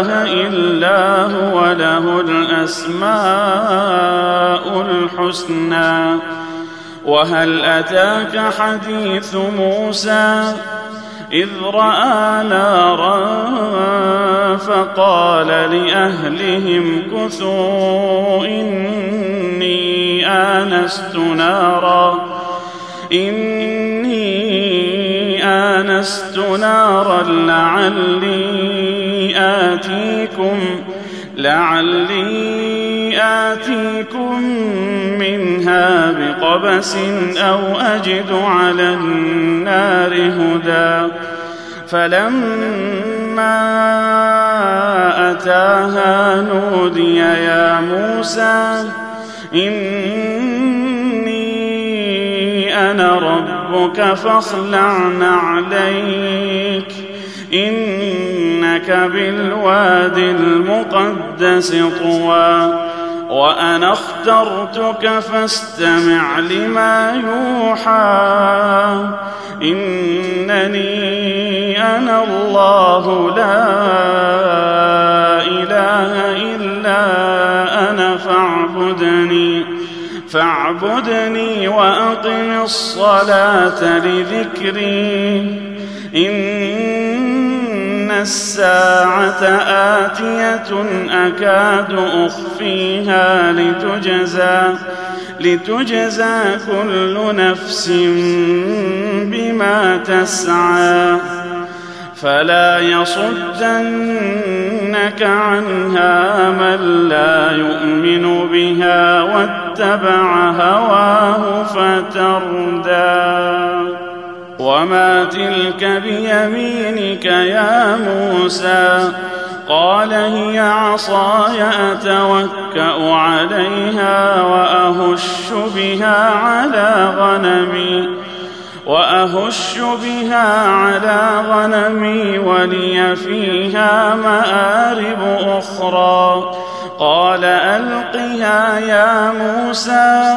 إله إلا هو له الأسماء الحسنى. وهل أتاك حديث موسى؟ إذ رأى نارا فقال لأهلهم كثوا إني آنست نارا. إني آنست نارا لعلي آتيكم لعلي آتيكم منها بقبس أو أجد على النار هدى. فلما أتاها نودي يا موسى إني أنا ربك فاخلع نعليك إنك بالواد المقدس طوى وأنا اخترتك فاستمع لما يوحى. إنني أنا الله لا إله إلا أنا فاعبدني فاعبدني وأقم الصلاة لذكري. الساعة آتية أكاد أخفيها لتجزى لتجزى كل نفس بما تسعى. فلا يصدنك عنها من لا يؤمن بها واتبع هواه فتردى. وما تلك بيمينك يا موسى قال هي عصاي اتوكا عليها واهش بها على غنمي واهش بها على غنمي ولي فيها مارب أخرى قال القها يا موسى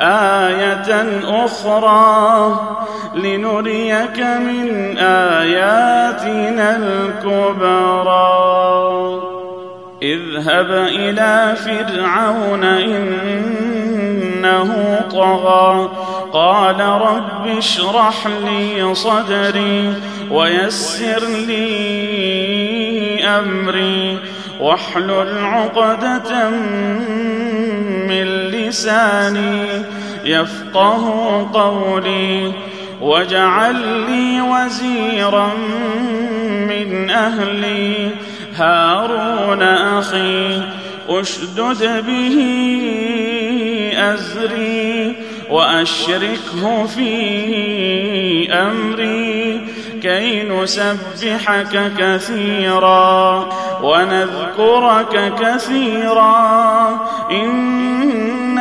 آية أخرى لنريك من آياتنا الكبرى. اذهب إلى فرعون إنه طغى. قال رب اشرح لي صدري ويسر لي أمري واحلل عقدة من لساني يفقه قولي واجعل لي وزيرا من أهلي. هارون أخي أشدد به أزري وأشركه في أمري كي نسبحك كثيرا ونذكرك كثيرا.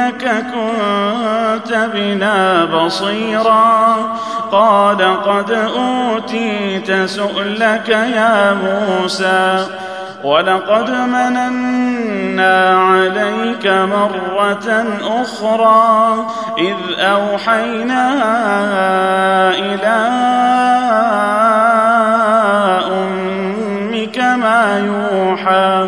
إنك كنت بنا بصيرا. قال قد أوتيت سؤلك يا موسى ولقد مننا عليك مرة أخرى إذ أوحينا إلى أمك ما يوحى.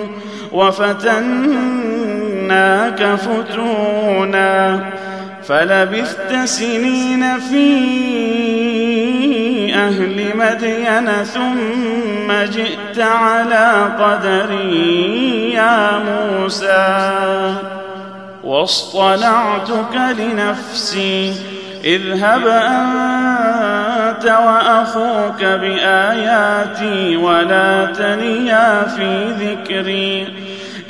وفتناك فتونا فلبثت سنين في أهل مدين ثم جئت على قدري يا موسى واصطنعتك لنفسي اذهب أنت وأخوك بآياتي ولا تنيا في ذكري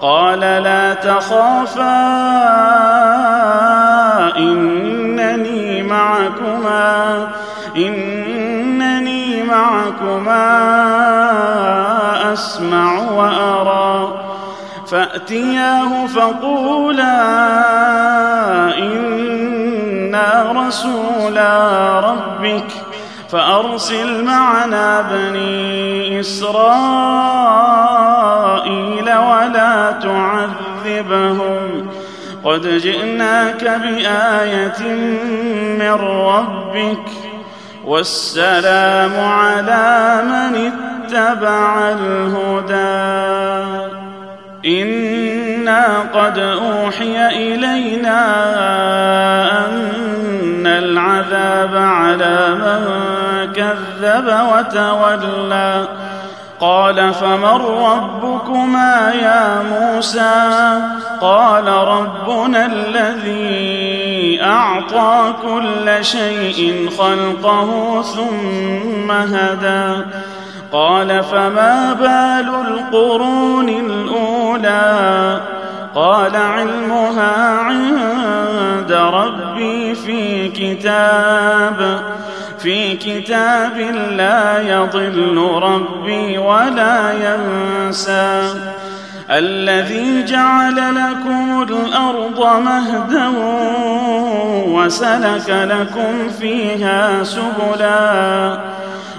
قال لا تخافا إنني معكما إنني معكما أسمع وأرى. فأتياه فقولا إنا رسولا ربك. فأرسل معنا بني إسرائيل ولا تعذبهم. قد جئناك بآية من ربك والسلام على من اتبع الهدى. إنا قد أوحي إلينا أن العذاب على من كذب وتولى. قال فمن ربكما يا موسى؟ قال ربنا الذي أعطى كل شيء خلقه ثم هدى. قال فما بال القرون الأولى؟ قال علمها عند ربي في كتاب في كتاب لا يضل ربي ولا ينسى. الذي جعل لكم الأرض مهدا وسلك لكم فيها سبلا.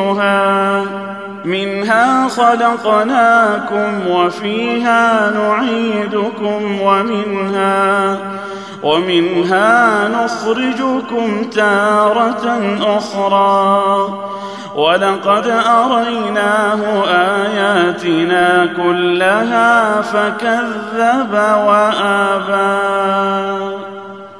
منها منها خلقناكم وفيها نعيدكم ومنها ومنها نخرجكم تارة أخرى. ولقد أريناه آياتنا كلها فكذب وأبى.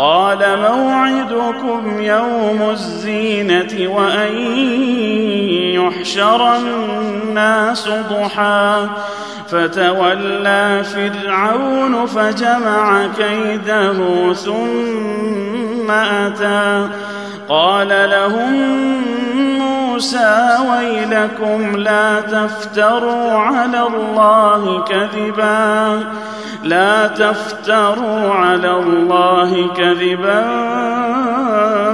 قال موعدكم يوم الزينة وأن يحشر الناس ضحى. فتولى فرعون فجمع كيده ثم أتى. قال لهم موسى ويلكم لا تفتروا على الله كذبا. لا تفتروا على الله كذبا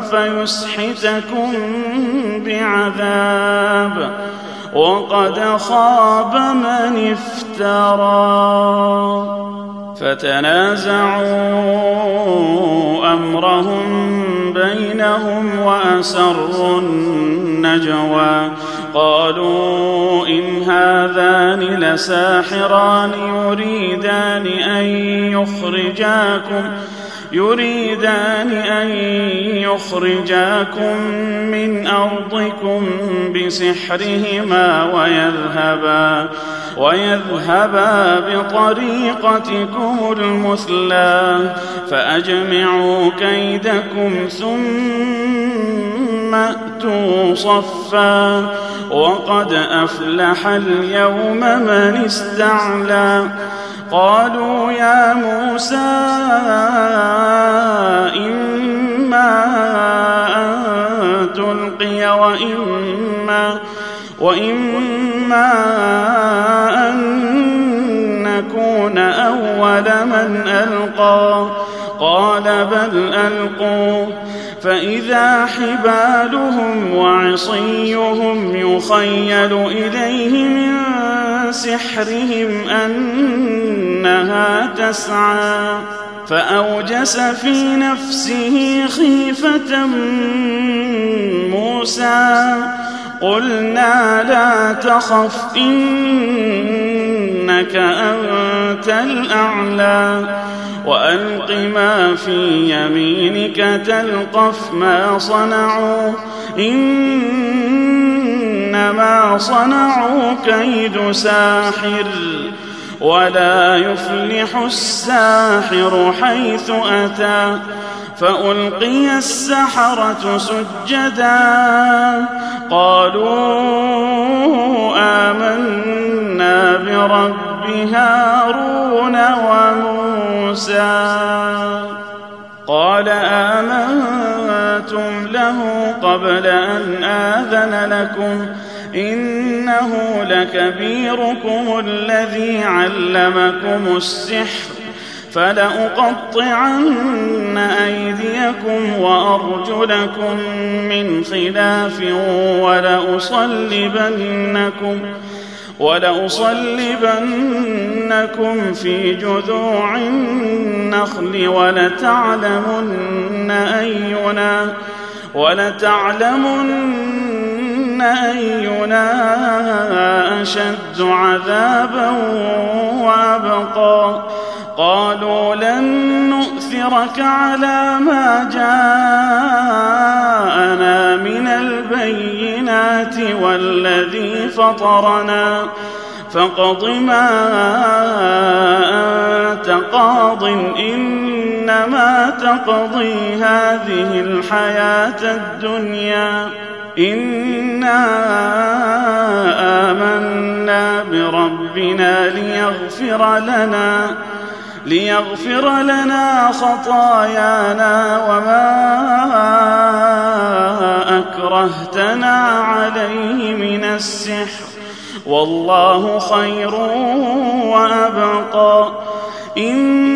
فيسحتكم بعذاب. وقد خاب من افترى. فتنازعوا أمرهم بينهم وأسروا النجوى. قالوا إن هذان لساحران يريدان أن يخرجاكم يريدان أن يخرجاكم من أرضكم بسحرهما ويذهبا ويذهبا بطريقتكم المثلى فأجمعوا كيدكم ثم أتوا صفا وقد أفلح اليوم من استعلى قالوا يا موسى إما أن تلقي وإما وإما أن نكون أول من ألقى قال بل ألقوا فإذا حبالهم وعصيهم يخيل إليه من سحرهم أنها تسعى فأوجس في نفسه خيفة موسى قلنا لا تخف إنك أنت الأعلى وألق ما في يمينك تلقف ما صنعوا إنما صنعوا كيد ساحر ولا يفلح الساحر حيث أتى فألقي السحرة سجدا قالوا آمنا برب هارون وموسى قال آمنتم له قبل أن آذن لكم إنه لكبيركم الذي علمكم السحر فلأقطعن أيديكم وأرجلكم من خلاف ولأصلبنكم ولأصلبنكم في جذوع النخل ولتعلمن أينا ولتعلمن أينا أشد عذابا وأبقى. قالوا لن نؤثرك على ما جاءنا من البينات والذي فطرنا. فاقض ما أنت قاض إنما تقضي هذه الحياة الدنيا. انا امنا بربنا ليغفر لنا ليغفر لنا خطايانا وما اكرهتنا عليه من السحر. والله خير وابقى. انه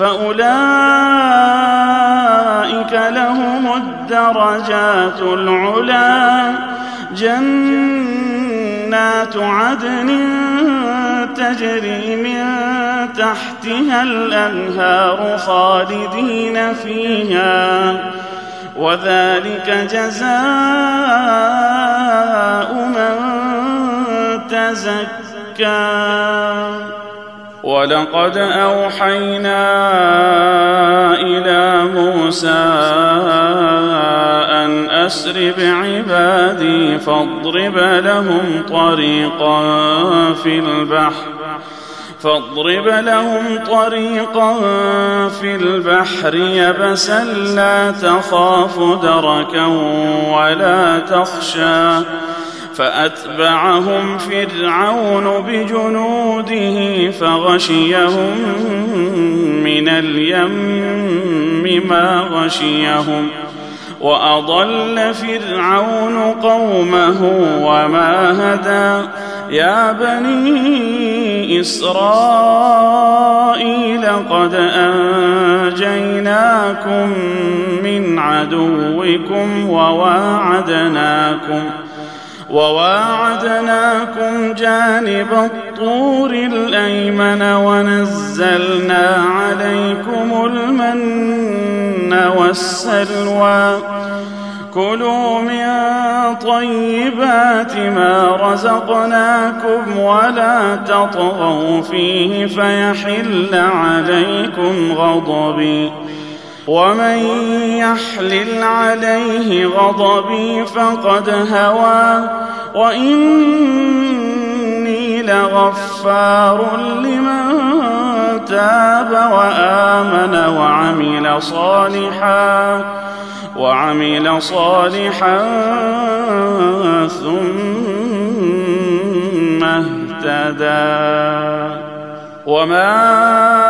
فأولئك لهم الدرجات العلا جنات عدن تجري من تحتها الأنهار خالدين فيها. وذلك جزاء من تزكى. ولقد أوحينا إلى موسى أن اسر بعبادي فاضرب لهم طريقا في البحر فاضرب لهم طريقا في البحر يبسا لا تخاف دركا ولا تخشى. فأتبعهم فرعون بجنوده فغشيهم من اليم ما غشيهم وأضل فرعون قومه وما هدى. يا بني إسرائيل قد أنجيناكم من عدوكم وواعدناكم وواعدناكم جانب الطور الأيمن ونزلنا عليكم المن والسلوى. كلوا من طيبات ما رزقناكم ولا تطغوا فيه فيحل عليكم غضبي. ومن يحلل عليه غضبي فقد هوى. وإني لغفار لمن تاب وآمن وعمل صالحا وعمل صالحا ثم اهتدى. وما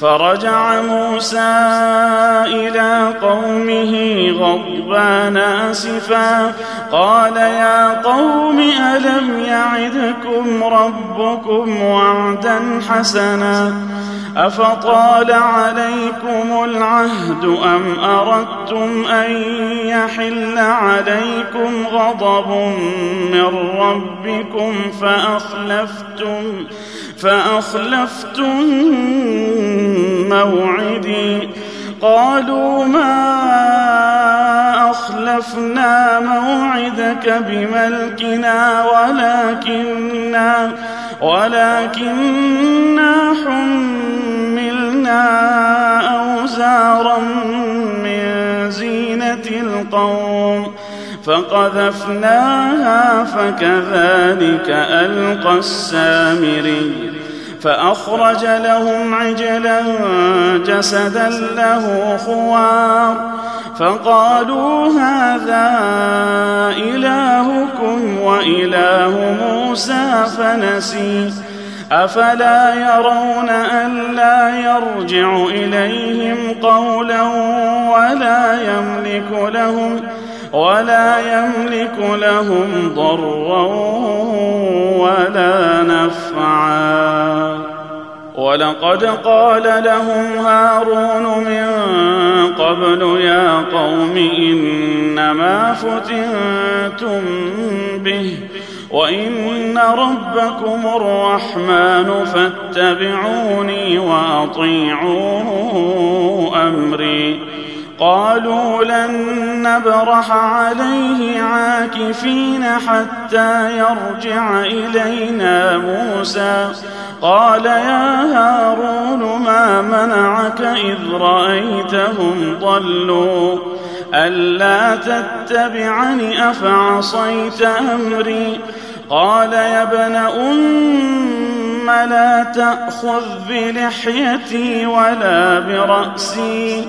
فرجع موسى إلى قومه غضبان آسفا. قال يا قوم ألم يعدكم ربكم وعدا حسنا؟ أفطال عليكم العهد أم أردتم أن يحل عليكم غضب من ربكم فأخلفتم؟ فأخلفتم موعدي. قالوا ما أخلفنا موعدك بملكنا ولكننا ولكننا حملنا أوزارا من زينة القوم. فقذفناها فكذلك ألقى السامري فأخرج لهم عجلا جسدا له خوار فقالوا هذا إلهكم وإله موسى فنسي أفلا يرون الا يرجع إليهم قولا ولا يملك لهم ولا يملك لهم ضرا ولا نفعا. ولقد قال لهم هارون من قبل يا قوم إنما فتنتم به وإن ربكم الرحمن فاتبعوني وأطيعوا أمري. قالوا لن نبرح عليه عاكفين حتى يرجع إلينا موسى. قال يا هارون ما منعك إذ رأيتهم ضلوا؟ ألا تتبعني أفعصيت أمري؟ قال يا ابن أم لا تأخذ بلحيتي ولا برأسي.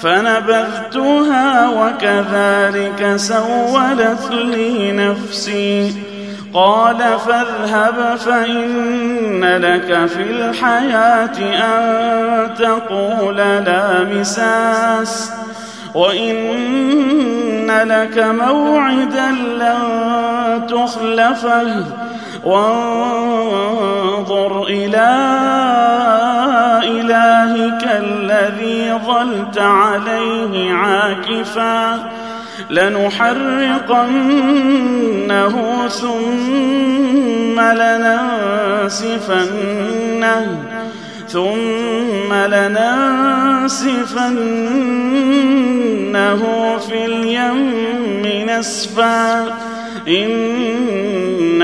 فنبذتها وكذلك سولت لي نفسي. قال فاذهب فإن لك في الحياة أن تقول لا مساس وإن لك موعدا لن تخلفه. وانظر إلى إلهك الذي ظلت عليه عاكفا لنحرقنه ثم لننسفنه ثم لننسفنه في اليم نسفا. إنما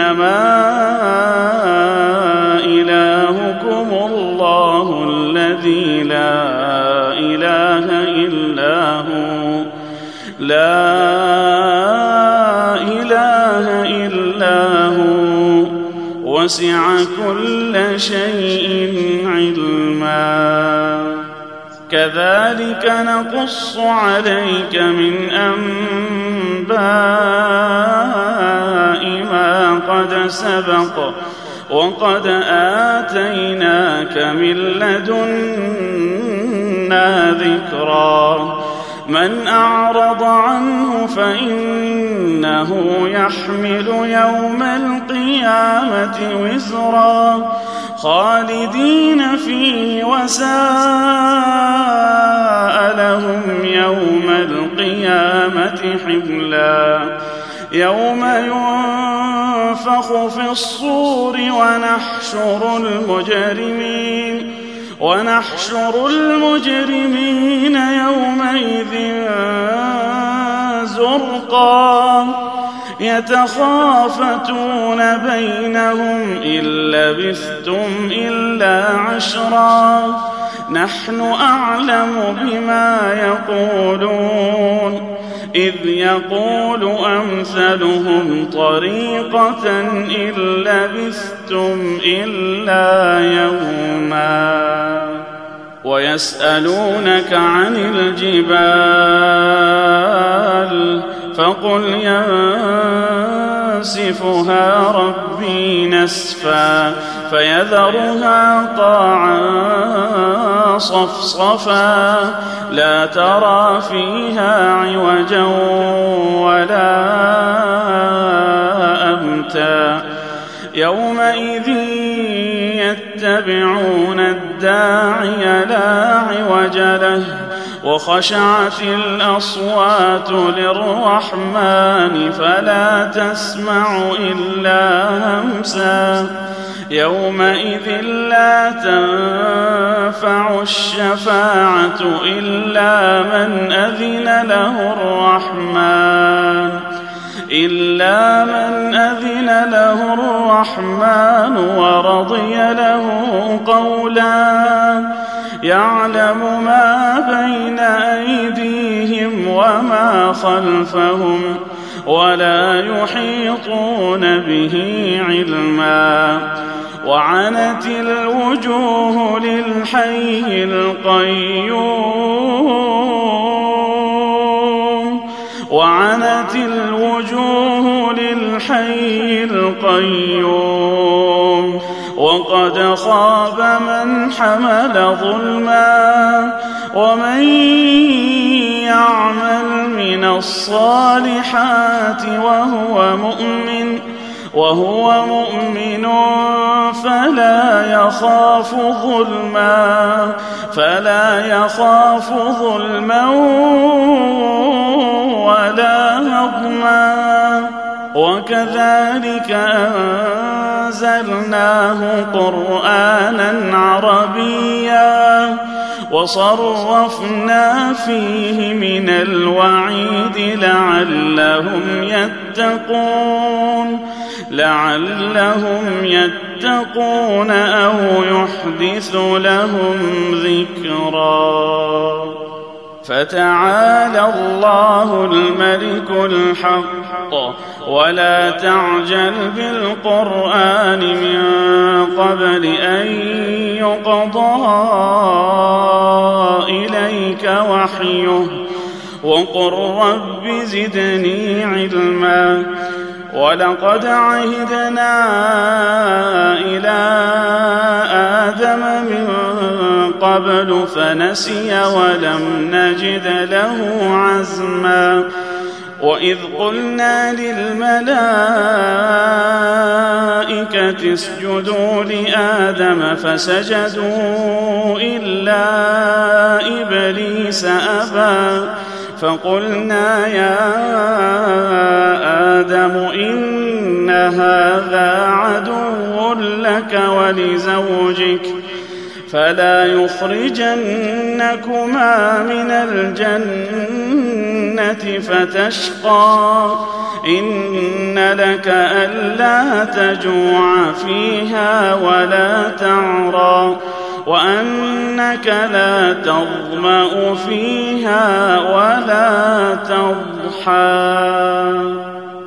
الذي لا إله إلا هو. لا إله إلا هو. وسع كل شيء علما. كذلك نقص عليك من أنباء ما قد سبق. وقد آتيناك من لدنا ذكرا. من أعرض عنه فإنه يحمل يوم القيامة وزرا. خالدين فيه وساء لهم يوم القيامة حملا. يوم ينفخ في الصور ونحشر المجرمين ونحشر المجرمين يومئذ زرقا. يتخافتون بينهم إن لبثتم إلا عشرا. نحن أعلم بما يقولون. إذ يقول أمثلهم طريقة إن لبثتم إلا يوما ويسألونك عن الجبال فقل ينسفها ربي نسفا فيذرها قاعا صفصفا لا ترى فيها عوجا ولا أمتا يومئذ يتبعون الداعي لا عوج له وخشعت الأصوات للرحمن فلا تسمع إلا همسا. يومئذ لا تنفع الشفاعة إلا من أذن له الرحمن. إلا من أذن له الرحمن ورضي له قولا. يعلم ما بين أيديهم وما خلفهم ولا يحيطون به علما. وعنت الوجوه للحي القيوم. وعنت الوجوه للحي القيوم. وقد خاب من حمل ظلما ومن يعمل من الصالحات وهو مؤمن وهو مؤمن فلا يخاف ظلما فلا يخاف ظلما ولا هضما. وكذلك أنزلناه قرآنا عربيا وصرفنا فيه من الوعيد لعلهم يتقون لعلهم يتقون أو يحدث لهم ذكرا فتعالى الله الملك الحق. ولا تعجل بالقرآن من قبل أن يقضى إليك وحيه. وقل رب زدني علما. ولقد عهدنا إلى آدم من قبل فنسي ولم نجد له عزما. وإذ قلنا للملائكة اسجدوا لآدم فسجدوا إلا إبليس أبى. فقلنا يا آدم إن هذا عدو لك ولزوجك. فلا يخرجنكما من الجنة فتشقى. إن لك ألا تجوع فيها ولا تعرى. وأنك لا تظمأ فيها ولا تضحى.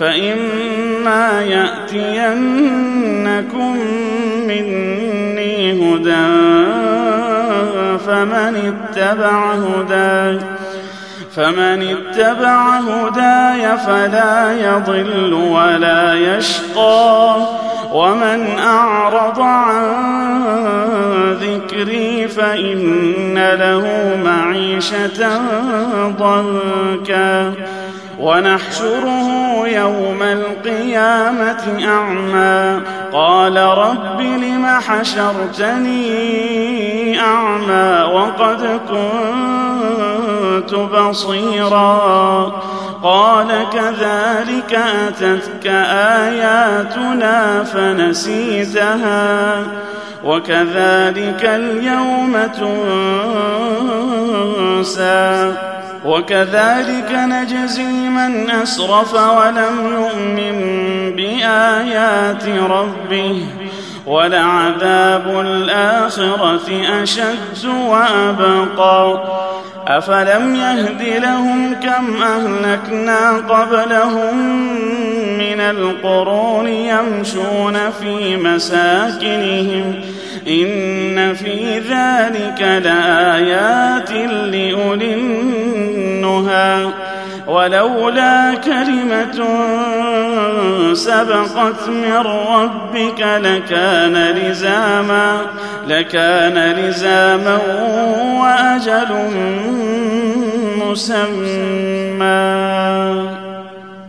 فإما يأتينكم مني هدى فمن اتبع هداي فمن اتبع هداي فلا يضل ولا يشقى. ومن أعرض عن ذكري فإن له معيشة ضنكا. ونحشره يوم القيامة أعمى. قال رب لم حشرتني أعمى وقد كنت بصيرا. قال كذلك أتتك آياتنا فنسيتها وكذلك اليوم تنسى. وكذلك نجزي من أسرف ولم يؤمن بآيات ربه ولعذاب الآخرة أشد وأبقى. أفلم يهد لهم كم أهلكنا قبلهم من القرون يمشون في مساكنهم ان في ذلك لايات لاولي النهى ولولا كلمة سبقت من ربك لكان لزاما لكان لزاما وأجل مسمى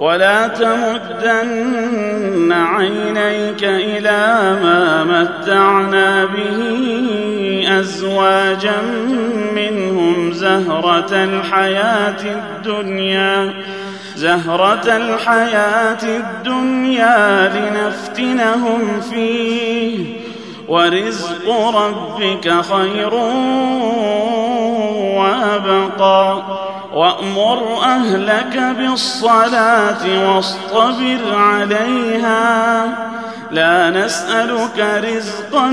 ولا تمدن عينيك إلى ما متعنا به أزواجا منهم زهرة الحياة الدنيا زهرة الحياة الدنيا لنفتنهم فيه. ورزق ربك خير وأبقى. وأمر أهلك بالصلاة واصطبر عليها. لا نسألك رزقا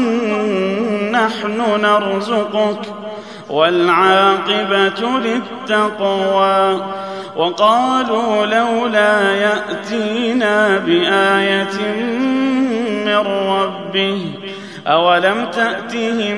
نحن نرزقك. والعاقبة للتقوى. وقالوا لولا يأتينا بآية من ربه أولم تأتهم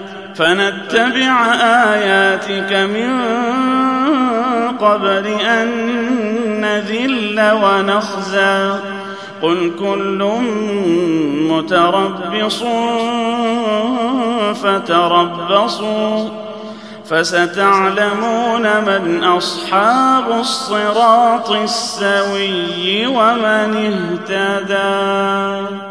فنتبع آياتك من قبل أن نذل ونخزى. قل كل متربص فتربصوا فستعلمون من أصحاب الصراط السوي ومن اهتدى.